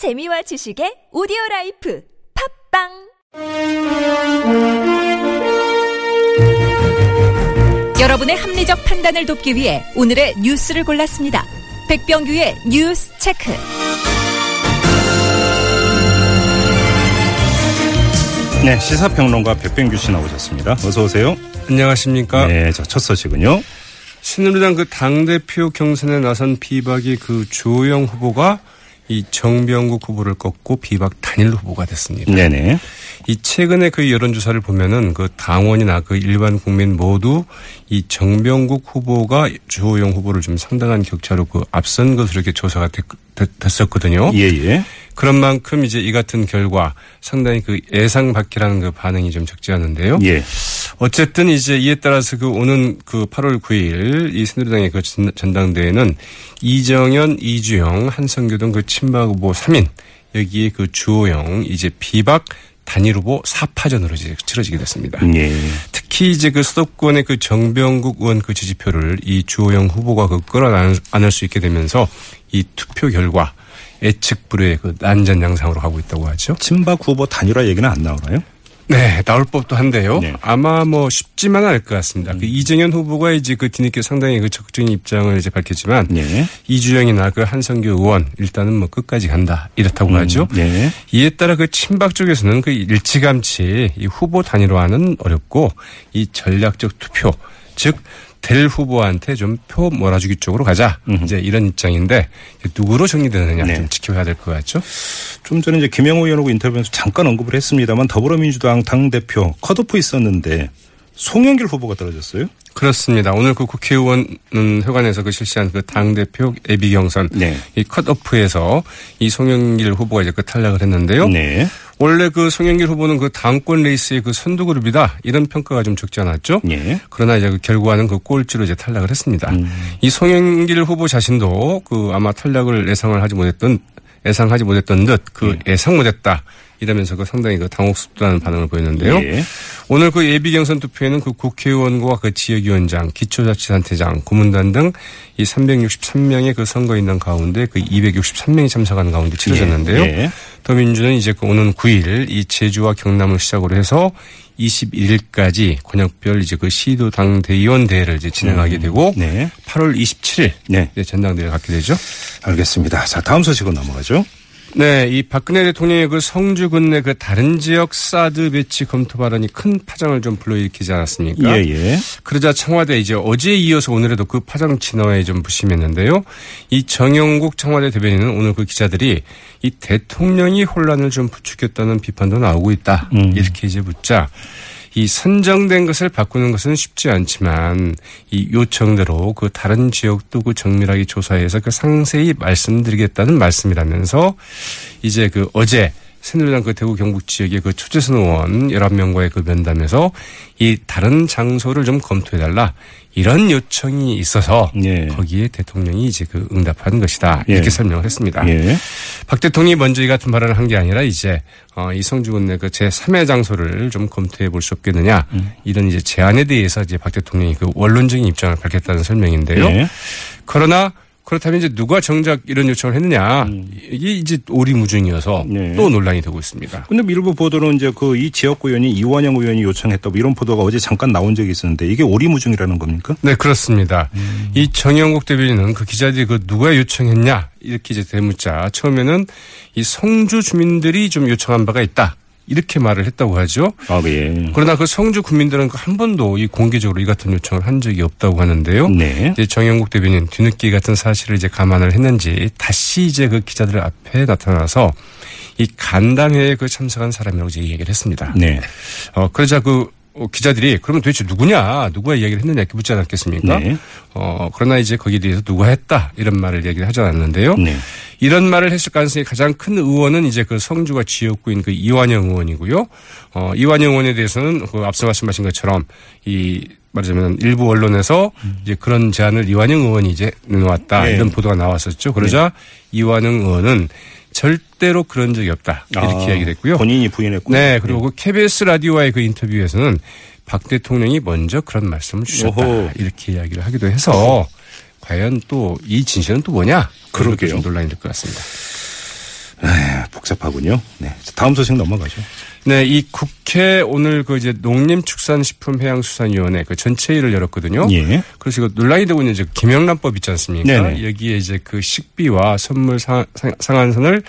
재미와 지식의 오디오 라이프 팟빵 여러분의 합리적 판단을 돕기 위해 오늘의 뉴스를 골랐습니다. 백병규의 뉴스 체크. 네, 시사평론가 백병규 씨 나오셨습니다. 어서 오세요. 안녕하십니까. 네, 자, 첫 소식은요. 새누리당 그 당대표 경선에 나선 비박이 그 주호영 후보가 이 정병국 후보를 꺾고 비박 단일 후보가 됐습니다. 네네. 이 최근에 그 여론조사를 보면은 그 당원이나 그 일반 국민 모두 이 정병국 후보가 주호영 후보를 좀 상당한 격차로 그 앞선 것으로 이렇게 조사가 됐, 됐었거든요. 예, 예. 그런 만큼 이제 이 같은 결과 상당히 그 예상 밖이라는 그 반응이 좀 적지 않은데요. 예. 어쨌든 이제 이에 따라서 그 오는 그 8월 9일 이 새누리당의 그 전당대회는 이정현, 이주영, 한성교 등그 친박 후보 3인 여기에 그 주호영 이제 비박 단일 후보 4파전으로 이제 치러지게 됐습니다. 예. 특히 이제 그 수도권의 그 정병국 의원 그 지지표를 이 주호영 후보가 그 끌어안을 수 있게 되면서 이 투표 결과 예측 불허의 그 난전 양상으로 가고 있다고 하죠. 친박 후보 단일화 얘기는 안 나오나요? 네, 나올 법도 한데요. 네. 아마 뭐 쉽지만은 않을 것 같습니다. 그 이정현 후보가 이제 그 뒤늦게 상당히 그 적극적인 입장을 이제 밝혔지만 네. 이주영이나 그 한성규 의원 일단은 뭐 끝까지 간다 이렇다고 하죠. 네. 이에 따라 그 친박 쪽에서는 그 일찌감치 이 후보 단일화는 어렵고 이 전략적 투표 즉 될 후보한테 좀 표 몰아주기 쪽으로 가자. 이제 이런 입장인데 누구로 정리되느냐 네. 좀 지켜봐야 될 것 같죠. 좀 전에 이제 김영호 의원하고 인터뷰에서 잠깐 언급을 했습니다만 더불어민주당 당 대표 컷오프 있었는데 송영길 후보가 떨어졌어요? 그렇습니다. 오늘 그 국회의원 회관에서 그 실시한 그 당 대표 예비 경선 네. 이 컷오프에서 이 송영길 후보가 이제 그 탈락을 했는데요. 네. 원래 그 송영길 후보는 그 당권 레이스의 그 선두 그룹이다 이런 평가가 좀 적지 않았죠. 예. 그러나 이제 그 결과는 그 꼴찌로 이제 탈락을 했습니다. 이 송영길 후보 자신도 그 아마 탈락을 예상을 하지 못했던 예상하지 못했던 듯그 예상 못했다 이러면서 그 상당히 그 당혹스럽다는 반응을 보였는데요. 예. 오늘 그 예비 경선 투표에는 그 국회의원과 그 지역위원장, 기초자치단체장, 고문단 등 이 363명의 그 선거인단 가운데 그 263명이 참석한 가운데 치러졌는데요. 예. 더민주는 이제 그 오는 9일 이 제주와 경남을 시작으로 해서 21일까지 권역별 이제 그 시도 당 대의원 대회를 이제 진행하게 되고 네. 8월 27일 네. 전당대회를 갖게 되죠. 알겠습니다. 자, 다음 소식으로 넘어가죠. 네, 이 박근혜 대통령의 그 성주군 내그 다른 지역 사드 배치 검토 발언이 큰 파장을 좀 불러일으키지 않았습니까? 예, 예. 그러자 청와대 이제 어제에 이어서 오늘에도 그 파장 진화에 좀 부심했는데요. 이 정영국 청와대 대변인은 오늘 그 기자들이 이 대통령이 혼란을 좀 부추겼다는 비판도 나오고 있다. 이렇게 이제 묻자 이 선정된 것을 바꾸는 것은 쉽지 않지만 이 요청대로 그 다른 지역도 그 정밀하게 조사해서 그 상세히 말씀드리겠다는 말씀이라면서 이제 그 어제 새누리당 그 대구 경북 지역의 그 초재선 의원 11명과의 그 면담에서 이 다른 장소를 좀 검토해달라 이런 요청이 있어서 예. 거기에 대통령이 이제 그 응답한 것이다 예. 이렇게 설명을 했습니다. 예. 박 대통령이 먼저 이 같은 발언을 한 게 아니라 이제 어, 이 성주 군 내 그 제 3의 장소를 좀 검토해 볼 수 없겠느냐 이런 이제 제안에 대해서 이제 박 대통령이 그 원론적인 입장을 밝혔다는 설명인데요. 예. 그러나 그렇다면 이제 누가 정작 이런 요청을 했느냐 이게 이제 오리무중이어서 네. 또 논란이 되고 있습니다. 근데 일부 보도는 이제 그 이 지역구 의원이 이완영 의원이 요청했다 뭐 이런 보도가 어제 잠깐 나온 적이 있었는데 이게 오리무중이라는 겁니까? 네, 그렇습니다. 이 정영국 대변인은 그 기자들이 그 누가 요청했냐 이렇게 이제 대묻자 처음에는 이 성주 주민들이 좀 요청한 바가 있다. 이렇게 말을 했다고 하죠. 아, 예. 그러나 그 성주 국민들은 그한 번도 이 공개적으로 이 같은 요청을 한 적이 없다고 하는데요. 네. 이제 정영국 대변인 뒤늦게 이 같은 사실을 이제 감안을 했는지 다시 이제 그 기자들 앞에 나타나서 이 간담회에 그 참석한 사람이라고 이제 얘기를 했습니다. 네. 어, 그러자 그 어, 기자들이 그러면 도대체 누구냐, 누가 이야기를 했느냐 이렇게 묻지 않았겠습니까? 네. 어, 그러나 이제 거기에 대해서 누가 했다 이런 말을 얘기를 하지 않았는데요. 네. 이런 말을 했을 가능성이 가장 큰 의원은 이제 그 성주가 지역구인 그 이완영 의원이고요. 어, 이완영 의원에 대해서는 그 앞서 말씀하신 것처럼 이 말하자면 일부 언론에서 이제 그런 제안을 이완영 의원이 이제 내놓았다 네. 이런 보도가 나왔었죠. 그러자 이완영 의원은 절대로 그런 적이 없다 이렇게 아, 이야기를 했고요. 본인이 부인했고. 네, 그리고 그 KBS 라디오와의 그 인터뷰에서는 박 대통령이 먼저 그런 말씀을 주셨다 오호. 이렇게 이야기를 하기도 해서 과연 또 이 진실은 또 뭐냐? 그러게요. 좀 논란이 될 것 같습니다. 복잡하군요. 네. 다음 소식 넘어가죠. 네, 이 국회 오늘 그 이제 농림축산식품해양수산위원회 그 전체회의를 열었거든요. 예. 그래서 이거 논란이 되고 있는 이제 김영란법 있지 않습니까? 네네. 여기에 이제 그 식비와 선물 상, 상- 상한선을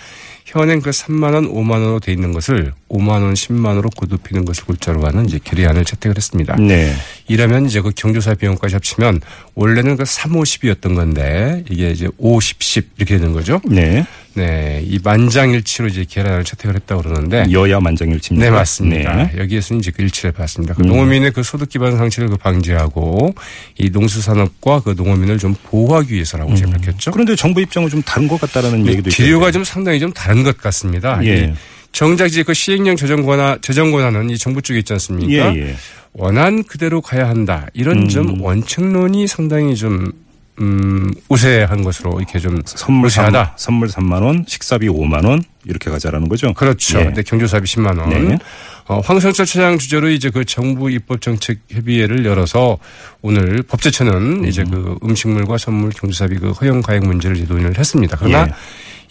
현행 그 3만 원, 5만 원으로 돼 있는 것을 5만 원, 10만 원으로 고급히는 것을 골자로 하는 이제 결의안을 채택을 했습니다. 네. 이러면 이제 그 경조사 비용까지 합치면 원래는 그 3, 50이었던 건데 이게 이제 50, 10 이렇게 되는 거죠. 네. 네, 이 만장일치 로 이제 결의안을 채택을 했다고 그러는데 여야 만장일치입니다. 네, 맞습니다. 네. 여기에서는 이제 그 일치를 봤습니다. 그 농어민의 그 소득 기반 상실을 그 방지하고 이 농수산업과 그 농어민을 좀 보호하기 위해서라고 제가 밝혔죠. 그런데 정부 입장은 좀 다른 것 같다라는 얘기도 기류가 있던데. 좀 상당히 좀 다른 것 같습니다. 예. 이 정작 이제 그 시행령 재정 권한 재정 권한은 이 정부 쪽에 있지 않습니까? 예, 예. 원안 그대로 가야 한다. 이런 좀 원칙론이 상당히 좀 음, 우세한 것으로 이렇게 좀 선물 3, 우세하다. 선물 3만 원, 식사비 5만 원 이렇게 가자라는 거죠. 그렇죠. 예. 네, 경조사비 10만 원. 네. 어, 황성철 차장 주재로 이제 그 정부 입법 정책 협의회를 열어서 오늘 법제처는 이제 그 음식물과 선물 경조사비 그 허용 가액 문제를 논의를 했습니다. 그러나 예.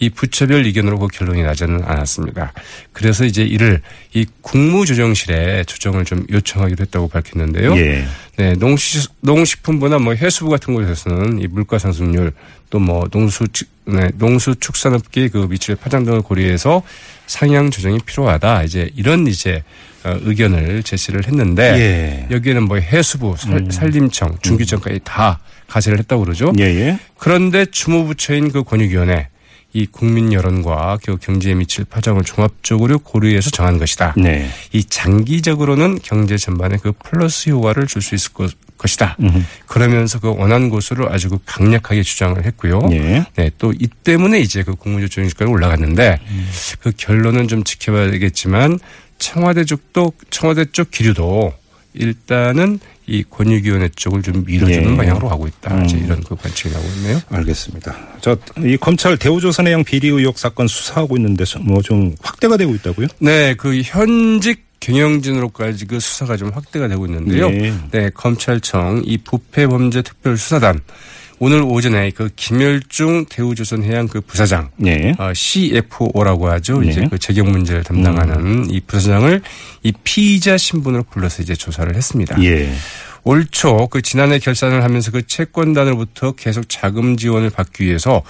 이 부처별 의견으로 그 결론이 나지는 않았습니다. 그래서 이제 이를 이 국무조정실에 조정을 좀 요청하기로 했다고 밝혔는데요. 예. 네, 농시, 농식품부나 뭐 해수부 같은 곳에서는 이 물가 상승률 또 뭐 농수, 네, 농수축산업계의 그 미칠 파장 등을 고려해서 상향 조정이 필요하다. 이제 이런 이제 어, 의견을 제시를 했는데 예. 여기에는 뭐 해수부, 살, 산림청, 중기청까지 다 가세를 했다고 그러죠. 예, 예. 그런데 주무부처인 그 권익위원회 이 국민 여론과 그 경제에 미칠 파장을 종합적으로 고려해서 정한 것이다. 네. 이 장기적으로는 경제 전반에 그 플러스 효과를 줄 수 있을 것, 것이다. 그러면서 그 원한 고수를 아주 그 강력하게 주장을 했고요. 예. 네, 또 이 때문에 이제 그 국무조정실까지 올라갔는데 그 결론은 좀 지켜봐야 되겠지만 청와대 쪽도 청와대 쪽 기류도 일단은 이 권익위원회 쪽을 좀 밀어주는 예. 방향으로 가고 있다. 이제 이런 그 관측이 나오고 있네요. 알겠습니다. 저이 검찰 대우조선해양 비리 의혹 사건 수사하고 있는데 뭐 좀 확대가 되고 있다고요? 네, 그 현직 경영진으로까지 그 수사가 좀 확대가 되고 있는데요. 예. 네, 검찰청 이 부패범죄특별수사단 오늘 오전에 그 김열중 대우조선해양 그 부사장 예. 어, CFO라고 하죠. 네. 이제 그 재경 문제를 담당하는 이 부사장을 이 피의자 신분으로 불러서 이제 조사를 했습니다. 예. 올초 그 지난해 결산을 하면서 그 채권단으로부터 계속 자금 지원을 받기 위해서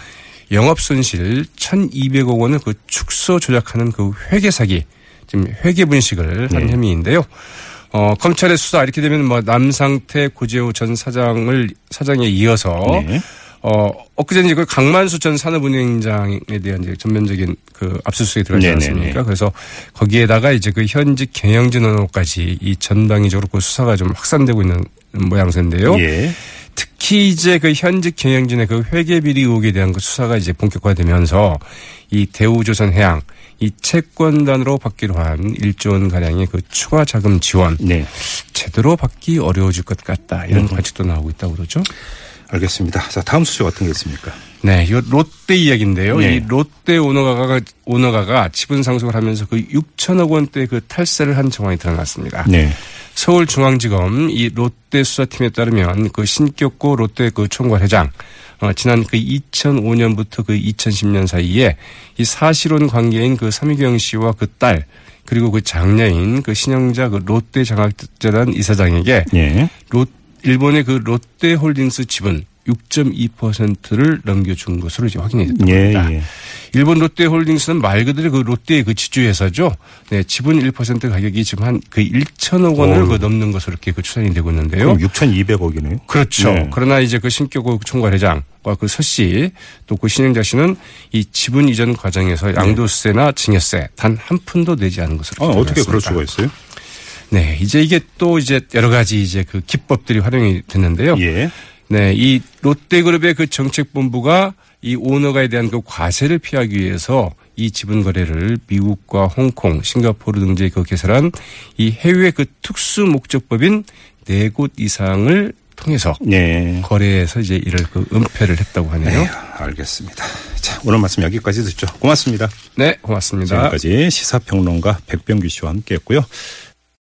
영업 손실 1,200억 원을 그 축소 조작하는 그 회계 사기 지금 회계 분식을 한 네. 혐의인데요. 어, 검찰의 수사 이렇게 되면 뭐 남상태 고재호 전 사장을 사장에 이어서 네. 어, 엊그제 이제 그 강만수 전 산업은행장에 대한 이제 전면적인 그 압수수색이 들어가지 네네네. 않습니까? 그래서 거기에다가 이제 그 현직 경영진 언어까지 이 전방위적으로 그 수사가 좀 확산되고 있는 모양새인데요. 예. 특히 이제 그 현직 경영진의 그 회계 비리 의혹에 대한 그 수사가 이제 본격화되면서 이 대우조선 해양 이 채권단으로 받기로 한 1조 원 가량의 그 추가 자금 지원 네. 제대로 받기 어려워질 것 같다 이런 관측도 나오고 있다고 그러죠. 알겠습니다. 자, 다음 수조 어떤 게 있습니까? 네, 이 롯데 이야기인데요. 네. 이 롯데 오너가가 오너가가 지분 상속을 하면서 그 6천억 원대 그 탈세를 한 정황이 드러났습니다. 네. 서울중앙지검 이 롯데 수사팀에 따르면 그 신격고 롯데 그 총괄 회장 어, 지난 그 2005년부터 그 2010년 사이에 이 사실혼 관계인 그 서미경 씨와 그 딸 그리고 그 장녀인 그 신영자 그 롯데 장학재단 이사장에게 예. 롯 일본의 그 롯데홀딩스 지분 6.2%를 넘겨준 것으로 이제 확인이 됐다고 예, 합니다. 예. 일본 롯데홀딩스는 말 그대로 그 롯데의 그 지주회사죠. 네, 지분 1% 가격이 지금 한 그 1천억 원을 어우. 그 넘는 것으로 이렇게 그 추산이 되고 있는데요. 그럼 6,200억이네요. 그렇죠. 네. 그러나 이제 그 신격호 총괄회장과 그 서 씨, 또 그 신영자 씨는 이 지분 이전 과정에서 양도세나 증여세 단 한 푼도 내지 않은 것으로. 아, 어떻게 그럴. 수가 있어요? 네, 이제 이게 또 이제 여러 가지 이제 그 기법들이 활용이 됐는데요. 예. 네, 이 롯데그룹의 그 정책본부가 이 오너가에 대한 그 과세를 피하기 위해서 이 지분 거래를 미국과 홍콩, 싱가포르 등지에 그 개설한 이 해외 그 특수 목적법인 네 곳 이상을 통해서 네. 거래해서 이제 이를 그 은폐를 했다고 하네요. 네, 알겠습니다. 자, 오늘 말씀 여기까지 듣죠. 고맙습니다. 네, 고맙습니다. 지금까지 시사평론가 백병규 씨와 함께했고요.